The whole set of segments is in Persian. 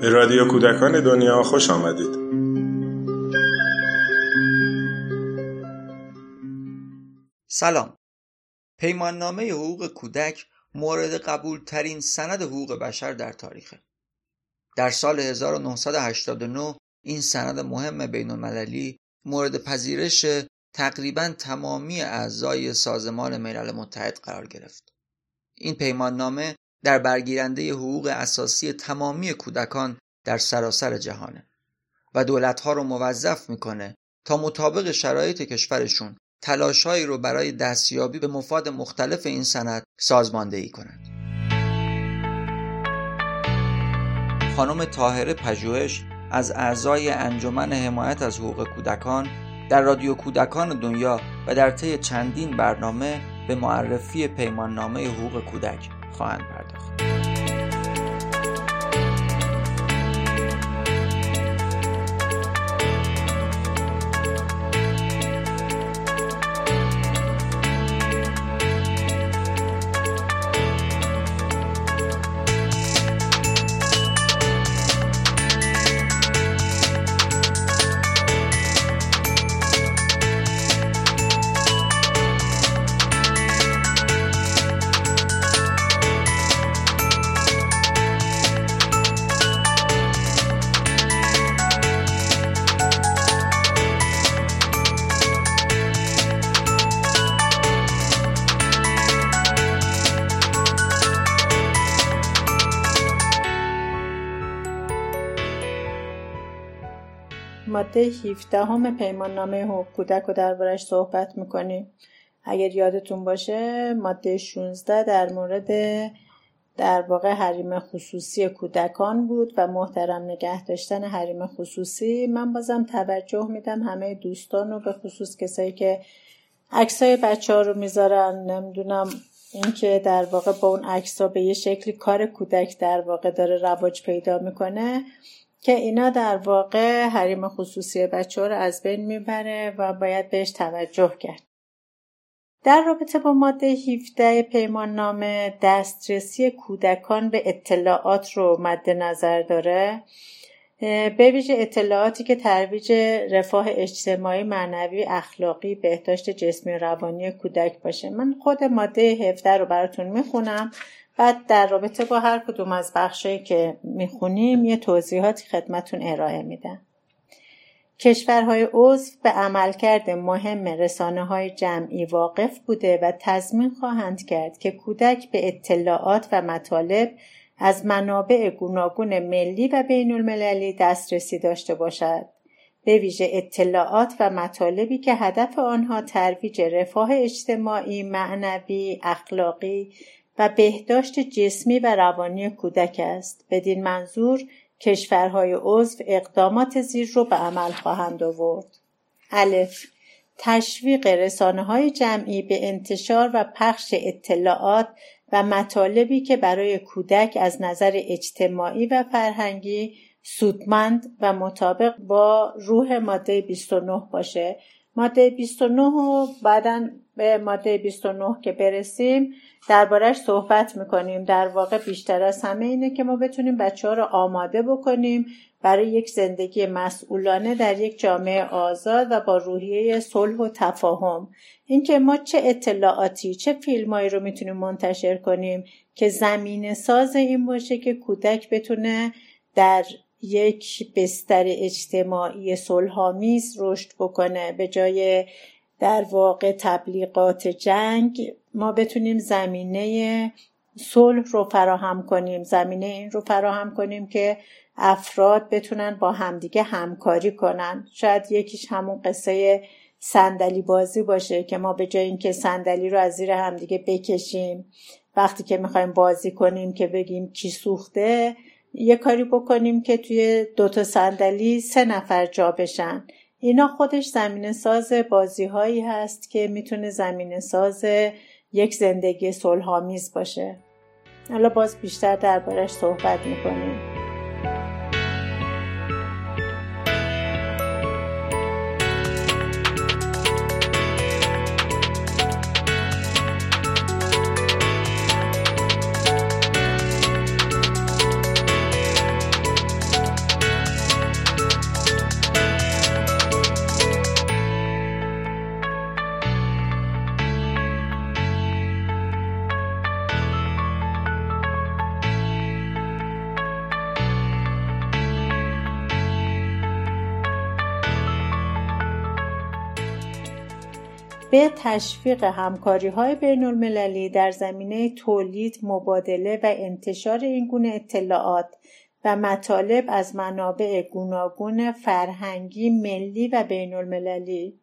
به رادیو کودکان دنیا خوش آمدید. سلام. پیمان نامه حقوق کودک مورد قبول ترین سند حقوق بشر در تاریخه. در سال 1989 این سند مهم بین المللی مورد پذیرش تقریبا تمامی اعضای سازمان ملل متحد قرار گرفت. این پیمان نامه در برگیرنده حقوق اساسی تمامی کودکان در سراسر جهانه و دولتها رو موظف می‌کنه تا مطابق شرایط کشورشون تلاشهایی رو برای دستیابی به مفاد مختلف این سند سازماندهی کنند. خانم طاهره پژوهش از اعضای انجمن حمایت از حقوق کودکان در رادیو کودکان دنیا و در طی چندین برنامه به معرفی پیماننامه حقوق کودک خواهند پرداخت. ماده 17 همه پیمان نامه حقوق کودک رو دربارش صحبت می‌کنیم. اگر یادتون باشه ماده 16 در مورد در واقع حریم خصوصی کودکان بود و محترم نگه داشتن حریم خصوصی. من بازم توجه میدم همه دوستان رو به خصوص کسایی که عکسای بچه ها رو می‌ذارن. نمی‌دونم اینکه در واقع با اون عکس به یه شکلی کار کودک در واقع داره رواج پیدا می‌کنه. که اینا در واقع حریم خصوصی بچه رو از بین می‌بره و باید بهش توجه کرد. در رابطه با ماده 17 پیمان نامه دسترسی کودکان به اطلاعات رو مد نظر داره به ویژه اطلاعاتی که ترویج رفاه اجتماعی معنوی اخلاقی بهداشت جسمی روانی کودک باشه من خود ماده 17 رو براتون می‌خونم بعد در رابطه با هر کدوم از بخشایی که می‌خونیم یه توضیحاتی خدمتون ارائه میدم کشورهای عضو به عملکرد مهم رسانه های جمعی واقف بوده و تضمین خواهند کرد که کودک به اطلاعات و مطالب از منابع گوناگون ملی و بین المللی دسترسی داشته باشد. به ویژه اطلاعات و مطالبی که هدف آنها ترویج رفاه اجتماعی، معنوی، اخلاقی و بهداشت جسمی و روانی کودک است. بدین منظور کشورهای عضو اقدامات زیر رو به عمل خواهند آورد. الف. تشویق رسانه های جمعی به انتشار و پخش اطلاعات و مطالبی که برای کودک از نظر اجتماعی و فرهنگی سودمند و مطابق با روح ماده 29 باشه. ماده 29 و بعدا به ماده 29 که برسیم دربارهش صحبت می‌کنیم. در واقع بیشتر از همه اینه که ما بتونیم بچه ها رو آماده بکنیم برای یک زندگی مسئولانه در یک جامعه آزاد و با روحیه صلح و تفاهم. اینکه ما چه اطلاعاتی چه فیلمایی رو می‌تونیم منتشر کنیم که زمین ساز این باشه که کودک بتونه در یک بستر اجتماعی صلحآمیز رشد بکنه. به جای در واقع تبلیغات جنگ ما بتونیم زمینه صلح رو فراهم کنیم. زمینه این رو فراهم کنیم که افراد بتونن با همدیگه همکاری کنن. شاید یکیش همون قصه صندلی بازی باشه که ما به جای اینکه صندلی رو از زیر همدیگه بکشیم وقتی که می‌خوایم بازی کنیم که بگیم کی سوخته یه کاری بکنیم که توی دوتا صندلی سه نفر جا بشن. اینا خودش زمین ساز بازی هایی هست که می‌تونه زمین ساز یک زندگی صلحآمیز باشه. حالا باز بیشتر دربارش صحبت می‌کنیم. به تشویق همکاری های بین المللی در زمینه تولید، مبادله و انتشار این گونه اطلاعات و مطالب از منابع گوناگون فرهنگی ملی و بین المللی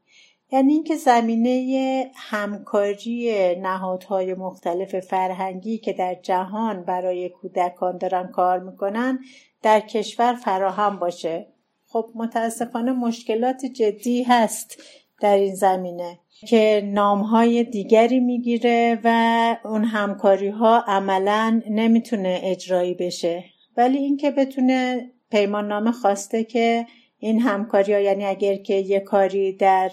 یعنی اینکه زمینه همکاری نهادهای مختلف فرهنگی که در جهان برای کودکان دارن کار می‌کنن در کشور فراهم باشه. خب متاسفانه مشکلات جدی هست. در این زمینه که نامهای دیگری می‌گیره و اون همکاری ها عملا نمی‌تونه اجرایی بشه. ولی اینکه بتونه پیمان نامه خواسته که این همکاری ها یعنی اگر که یه کاری در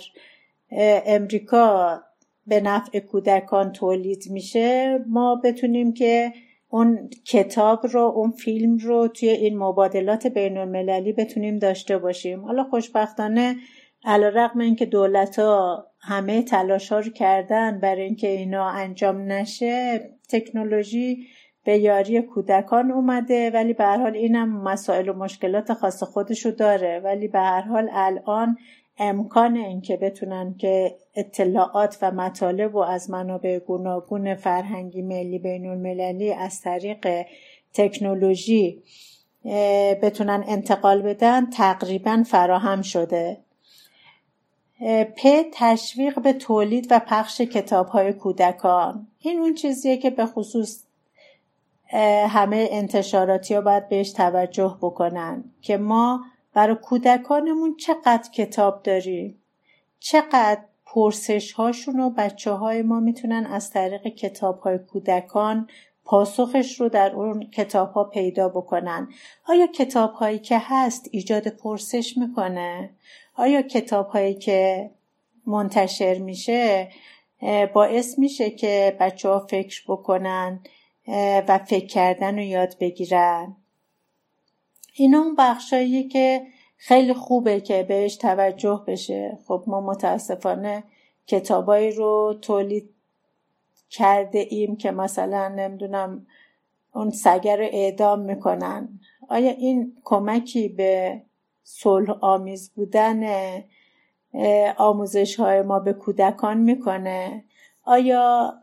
امریکا به نفع کودکان تولید میشه ما بتونیم که اون کتاب رو اون فیلم رو توی این مبادلات بین المللی بتونیم داشته باشیم. حالا خوشبختانه علا رقم اینکه دولت ها همه تلاش ها رو کردن برای اینکه اینا انجام نشه تکنولوژی به یاری کودکان اومده ولی به هر حال اینم مسائل و مشکلات خاص خودشو داره. ولی به هر حال الان امکان اینکه بتونن که اطلاعات و مطالب و از منابع گوناگون فرهنگی ملی بین المللی از طریق تکنولوژی بتونن انتقال بدن تقریبا فراهم شده. پ تشویق به تولید و پخش کتاب های کودکان. این اون چیزیه که به خصوص همه انتشاراتی ها باید بهش توجه بکنن که ما برای کودکانمون چقدر کتاب داریم. چقدر پرسش هاشون و بچه های ما می‌تونن از طریق کتاب های کودکان پاسخش رو در اون کتاب ها پیدا بکنن. آیا کتاب هایی که هست ایجاد پرسش می‌کنه؟ آیا کتاب هایی که منتشر میشه باعث میشه که بچه ها فکر بکنن و فکر کردن رو یاد بگیرن؟ اینا اون بخشاییه که خیلی خوبه که بهش توجه بشه. خب ما متاسفانه کتابایی رو تولید کرده ایم که مثلا نمی‌دونم اون سگر رو اعدام می‌کنن. آیا این کمکی به صلح آمیز بودن آموزش های ما به کودکان می‌کنه؟ آیا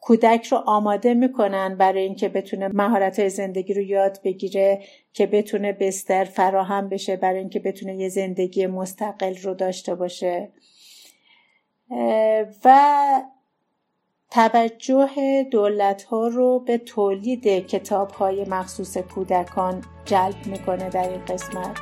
کودک رو آماده می‌کنن برای اینکه بتونه مهارت زندگی رو یاد بگیره که بتونه بستر فراهم بشه برای اینکه بتونه یه زندگی مستقل رو داشته باشه؟ و توجه دولت ها رو به تولید کتاب های مخصوص کودکان جلب می‌کنه در این قسمت.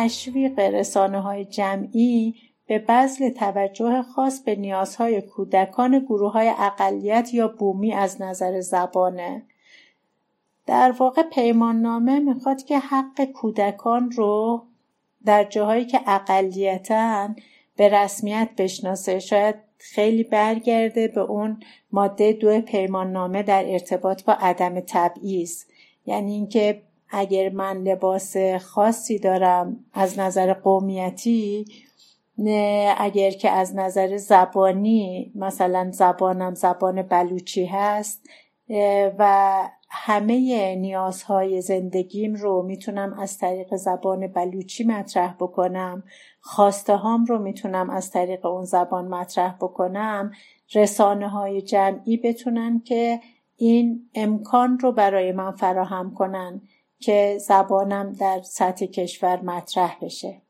تشویق رسانه های جمعی به بذل توجه خاص به نیازهای کودکان گروه های اقلیت یا بومی از نظر زبانه. در واقع پیمان نامه می‌خواد که حق کودکان رو در جاهایی که اقلیتن به رسمیت بشناسه شاید خیلی برگرده به اون ماده دو پیمان نامه در ارتباط با عدم تبعیض یعنی اینکه اگر من لباس خاصی دارم از نظر قومیتی اگر که از نظر زبانی مثلا زبانم زبان بلوچی هست و همه نیازهای زندگیم رو می‌تونم از طریق زبان بلوچی مطرح بکنم خواسته هام رو می‌تونم از طریق اون زبان مطرح بکنم رسانه های جمعی بتونن که این امکان رو برای من فراهم کنن. که زبانم در سطح کشور مطرح بشه.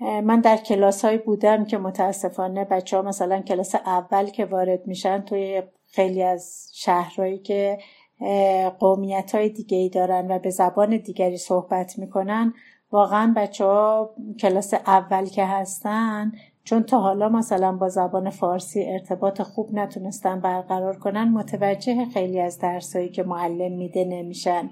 من در کلاس های بودم که متاسفانه بچه ها مثلا کلاس اول که وارد میشن توی خیلی از شهرهایی که قومیت های دیگه ای دارن و به زبان دیگری صحبت می‌کنن واقعا بچه ها کلاس اول که هستن چون تا حالا مثلا با زبان فارسی ارتباط خوب نتونستن برقرار کنن متوجه خیلی از درسایی که معلم میده نمیشن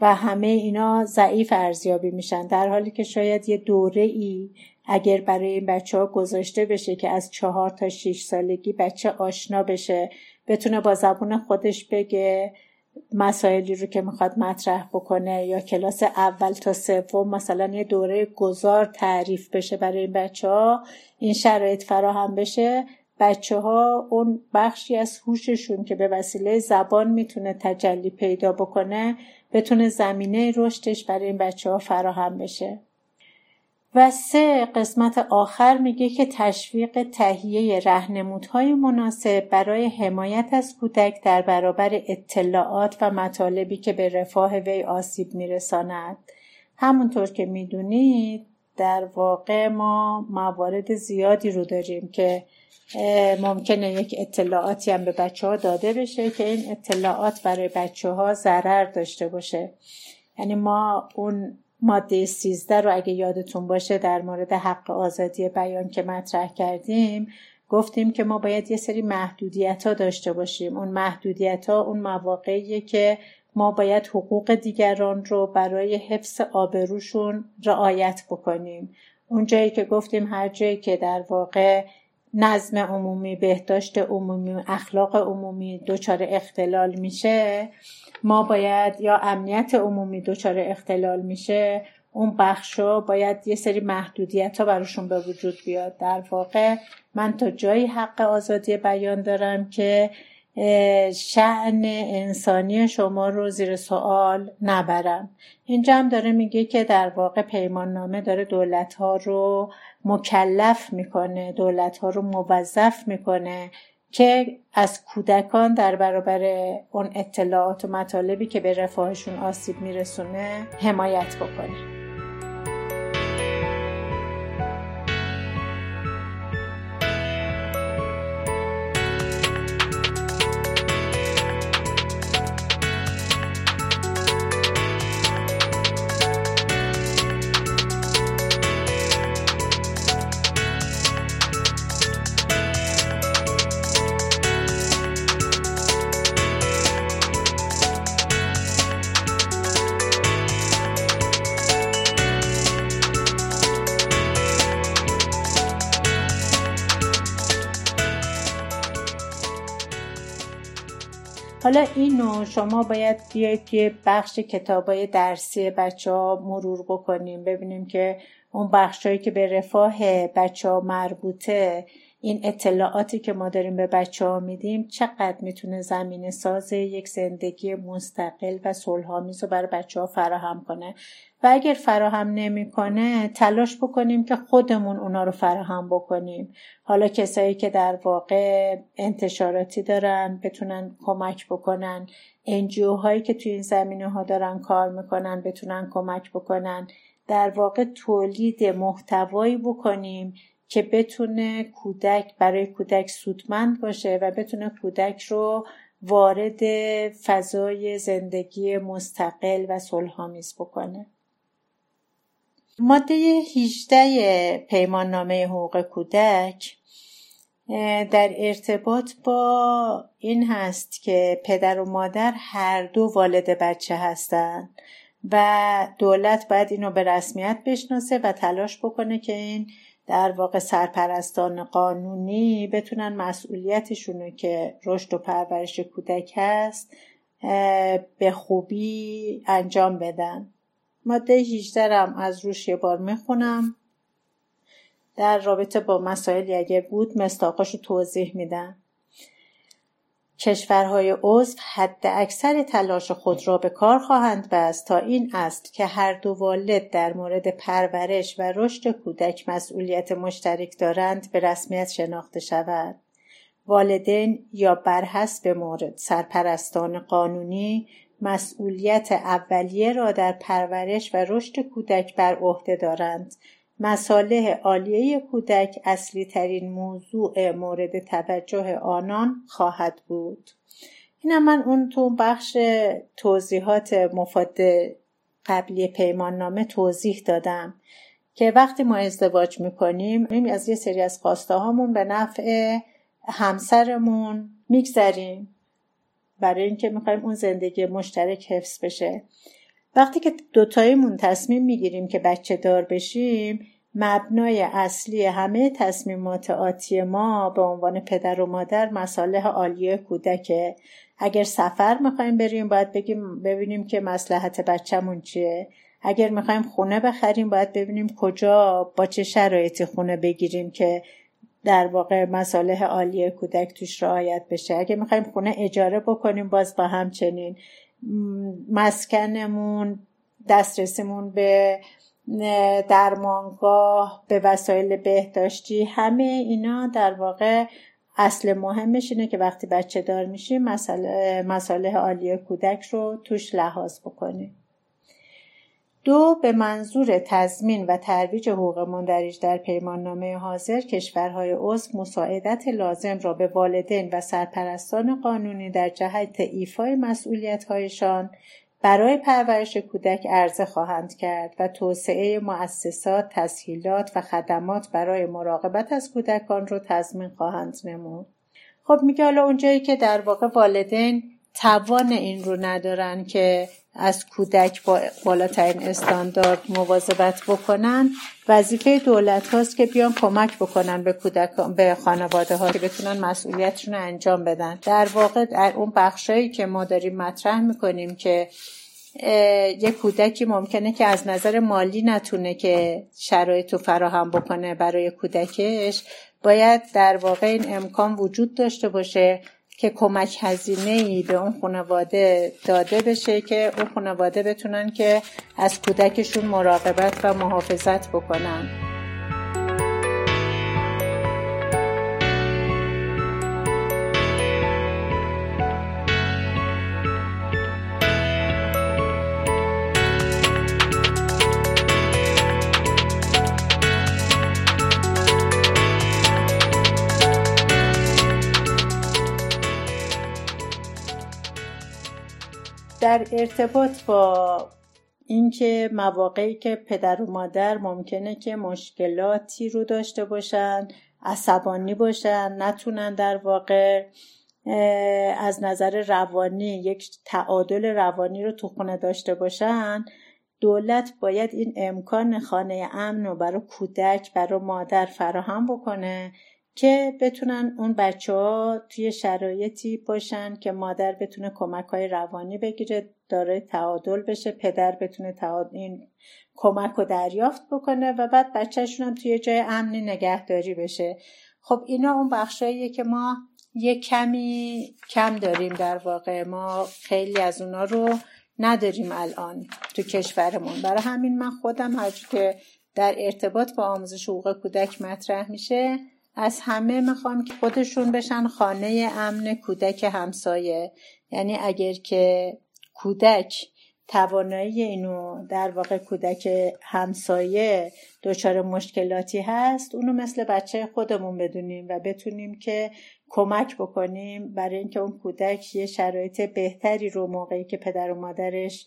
و همه اینا ضعیف ارزیابی میشن. در حالی که شاید یه دوره ای اگر برای این بچه ها گذاشته بشه که از چهار تا شیش سالگی بچه آشنا بشه بتونه با زبون خودش بگه مسائلی رو که می‌خواد مطرح بکنه یا کلاس اول تا سوم مثلا یه دوره گذار تعریف بشه برای این بچه ها این شرایط فراهم بشه بچه ها اون بخشی از هوششون که به وسیله زبان می‌تونه تجلی پیدا بکنه بتونه زمینه رشدش برای این بچه ها فراهم بشه. و سه قسمت آخر میگه که تشویق تهیه رهنمودهای مناسب برای حمایت از کودک در برابر اطلاعات و مطالبی که به رفاه وی آسیب میرساند. همونطور که می‌دونید در واقع ما موارد زیادی رو داریم که ممکنه یک اطلاعاتی هم به بچه ها داده بشه که این اطلاعات برای بچه ها ضرر داشته باشه. یعنی ما اون ماده 13 رو اگه یادتون باشه در مورد حق آزادی بیان که مطرح کردیم گفتیم که ما باید یه سری محدودیت ها داشته باشیم. اون محدودیت ها اون مواقعیه که ما باید حقوق دیگران رو برای حفظ آبروشون رعایت بکنیم. اون جایی که گفتیم هر جایی که در واقع نظم عمومی بهداشت عمومی اخلاق عمومی دچار اختلال میشه. ما باید یا امنیت عمومی دچار اختلال میشه. اون بخشا باید یه سری محدودیت ها براشون به وجود بیاد. در واقع من تا جایی حق آزادی بیان دارم که شعن انسانی شما رو زیر سوال نبرم. اینجا هم داره میگه که در واقع پیمان نامه داره دولت ها رو مکلف می‌کنه دولت ها رو موظف می‌کنه که از کودکان در برابر اون اطلاعات و مطالبی که به رفاهشون آسیب میرسونه حمایت بکنه. حالا اینو شما باید بیاید که بخش کتابای درسی بچه ها مرور بکنیم ببینیم که اون بخشهایی که به رفاه بچه ها مربوطه این اطلاعاتی که ما داریم به بچه ها میدیم چقدر می‌تونه زمین ساز یک زندگی مستقل و صلحآمیز رو برای بچه ها فراهم کنه؟ و اگر فراهم نمی‌کنه تلاش بکنیم که خودمون اونا رو فراهم بکنیم. حالا کسایی که در واقع انتشاراتی دارن بتونن کمک بکنن. انجیو هایی که توی این زمینه ها دارن کار می‌کنن بتونن کمک بکنن. در واقع تولید محتوایی بکنیم که بتونه کودک برای کودک سودمند باشه و بتونه کودک رو وارد فضای زندگی مستقل و صلحآمیز بکنه. ماده 18 پیمان نامه حقوق کودک در ارتباط با این هست که پدر و مادر هر دو والد بچه هستند و دولت باید اینو به رسمیت بشناسه و تلاش بکنه که این در واقع سرپرستان قانونی بتونن مسئولیتشون که رشد و پرورش کودک هست به خوبی انجام بدن. ماده 18 هم از روش یه بار می‌خونم. در رابطه با مسائلی اگر بود مستاقاش رو توضیح میدم کشورهای عضو حد اکثر تلاش خود را به کار خواهند بست تا این است که هر دو والد در مورد پرورش و رشد کودک مسئولیت مشترک دارند به رسمیت شناخته شود. والدین یا بر حسب مورد سرپرستان قانونی مسئولیت اولیه را در پرورش و رشد کودک بر عهده دارند مصالح عالیه کودک اصلی ترین موضوع مورد توجه آنان خواهد بود. اینم من اون تو بخش توضیحات مفاد قبلی پیمان نامه توضیح دادم که وقتی ما ازدواج می‌کنیم از یه سری از خواسته هامون به نفع همسرمون میگذریم. برای اینکه می‌خوایم اون زندگی مشترک حفظ بشه. وقتی که دوتاییمون تصمیم می‌گیریم که بچه دار بشیم مبنای اصلی همه تصمیمات آتی ما به عنوان پدر و مادر مصالح عالیه کودکه. اگر سفر می‌خوایم بریم باید بگیم ببینیم که مسلحت بچهمون چیه. اگر می‌خوایم خونه بخریم باید ببینیم کجا با چه شرایطی خونه بگیریم که در واقع مصالح عالی کودک توش رعایت بشه. اگه می‌خوایم خونه اجاره بکنیم باز با همچنین. مسکنمون دسترسیمون به درمانگاه به وسایل بهداشتی همه اینا در واقع اصل مهمش اینه که وقتی بچه دار میشیم مساله عالی کودک رو توش لحاظ بکنیم. دو به منظور تضمین و ترویج حقوق مندرج در پیماننامه حاضر کشورهای عضو مساعدت لازم را به والدین و سرپرستان قانونی در جهت ایفای مسئولیتهایشان برای پرورش کودک عرضه خواهند کرد و توسعه مؤسسات، تسهیلات و خدمات برای مراقبت از کودکان را تضمین خواهند نمود. خب میگه حالا اونجایی که در واقع والدین توان این رو ندارن که از کودک با بالاترین استاندارد مواظبت بکنن. وظیفه دولت هاست که بیان کمک بکنن به کودکان به خانواده ها که بتونن مسئولیتشون رو انجام بدن. در واقع در اون بخشایی که ما داریم مطرح می‌کنیم که یه کودکی ممکنه که از نظر مالی نتونه که شرایط رو فراهم بکنه برای کودکش باید در واقع این امکان وجود داشته باشه. که کمک هزینه ای به اون خانواده داده بشه که اون خانواده بتونن که از کودکشون مراقبت و محافظت بکنن. در ارتباط با اینکه مواقعی که پدر و مادر ممکنه که مشکلاتی رو داشته باشن عصبانی باشن نتونن در واقع از نظر روانی یک تعادل روانی رو تو خونه داشته باشن دولت باید این امکان خانه امن رو برای کودک برای مادر فراهم بکنه. که بتونن اون بچه ها توی شرایطی باشن که مادر بتونه کمک های روانی بگیره داره تعادل بشه پدر بتونه تعادل این کمک رو دریافت بکنه و بعد بچهشون هم توی جای امنی نگهداری بشه. خب اینا اون بخشاییه که ما یه کمی کم داریم در واقع. ما خیلی از اونا رو نداریم الان تو کشورمون. برای همین من خودم هر که در ارتباط با آموزش حقوق کودک مطرح میشه از همه می‌خوام که خودشون بشن خانه امن کودک همسایه. یعنی اگر که کودک توانایی اینو در واقع کودک همسایه دچار مشکلاتی هست اونو مثل بچه خودمون بدونیم و بتونیم که کمک بکنیم برای اینکه اون کودک یه شرایط بهتری رو موقعی که پدر و مادرش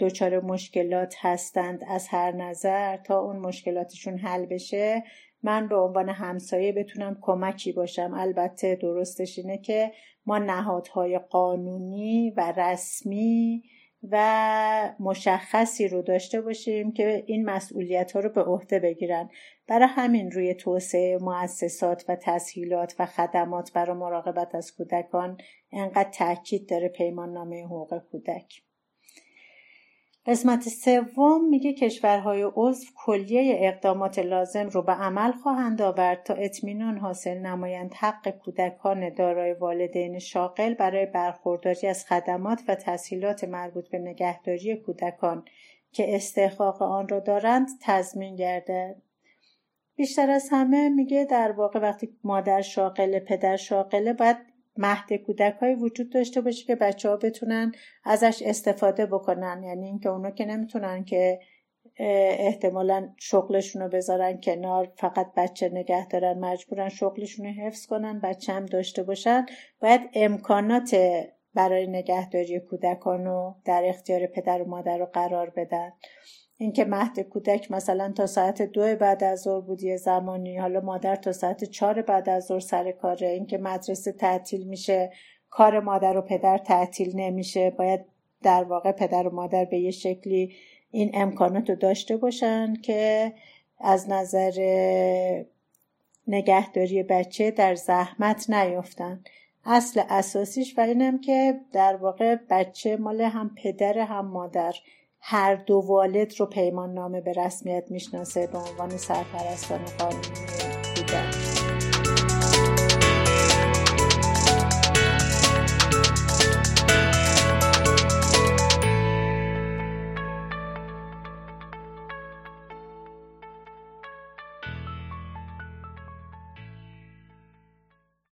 دچار مشکلات هستند از هر نظر تا اون مشکلاتشون حل بشه من به عنوان همسایه بتونم کمکی باشم. البته درستش اینه که ما نهادهای قانونی و رسمی و مشخصی رو داشته باشیم که این مسئولیت ها رو به عهده بگیرن. برای همین روی توسعه مؤسسات و تسهیلات و خدمات برای مراقبت از کودکان انقدر تاکید داره پیمان نامه حقوق کودک. قسمت سوم میگه کشورهای عضو کلیه اقدامات لازم رو به عمل خواهند آورد تا اطمینان حاصل نمایند حق کودکان دارای والدین شاغل برای برخورداری از خدمات و تسهیلات مربوط به نگهداری کودکان که استحقاق آن را دارند تضمین گردد. بیشتر از همه میگه در واقع وقتی مادر شاغله پدر شاغله باید مهد کودک های وجود داشته باشه که بچه ها بتونن ازش استفاده بکنن. یعنی اینکه اونا که نمی‌تونن که احتمالا شغلشون رو بذارن کنار فقط بچه نگه دارن مجبورن شغلشون رو حفظ کنن بچه هم داشته باشن. باید امکانات برای نگهداری کودکان رو در اختیار پدر و مادر رو قرار بدن. اینکه مهد کودک مثلا تا ساعت دو بعد از ظهر بود یه زمانی حالا مادر تا ساعت چهار بعد از ظهر سر کاره. اینکه مدرسه تعطیل میشه کار مادر و پدر تعطیل نمیشه. باید در واقع پدر و مادر به یه شکلی این امکانات رو داشته باشن که از نظر نگهداری بچه در زحمت نیفتن اصل اساسیش و اینم که در واقع بچه مال هم پدر هم مادر. هر دو والد رو پیمان نامه به رسمیت می‌شناسه به عنوان سرپرستان قانونی بودن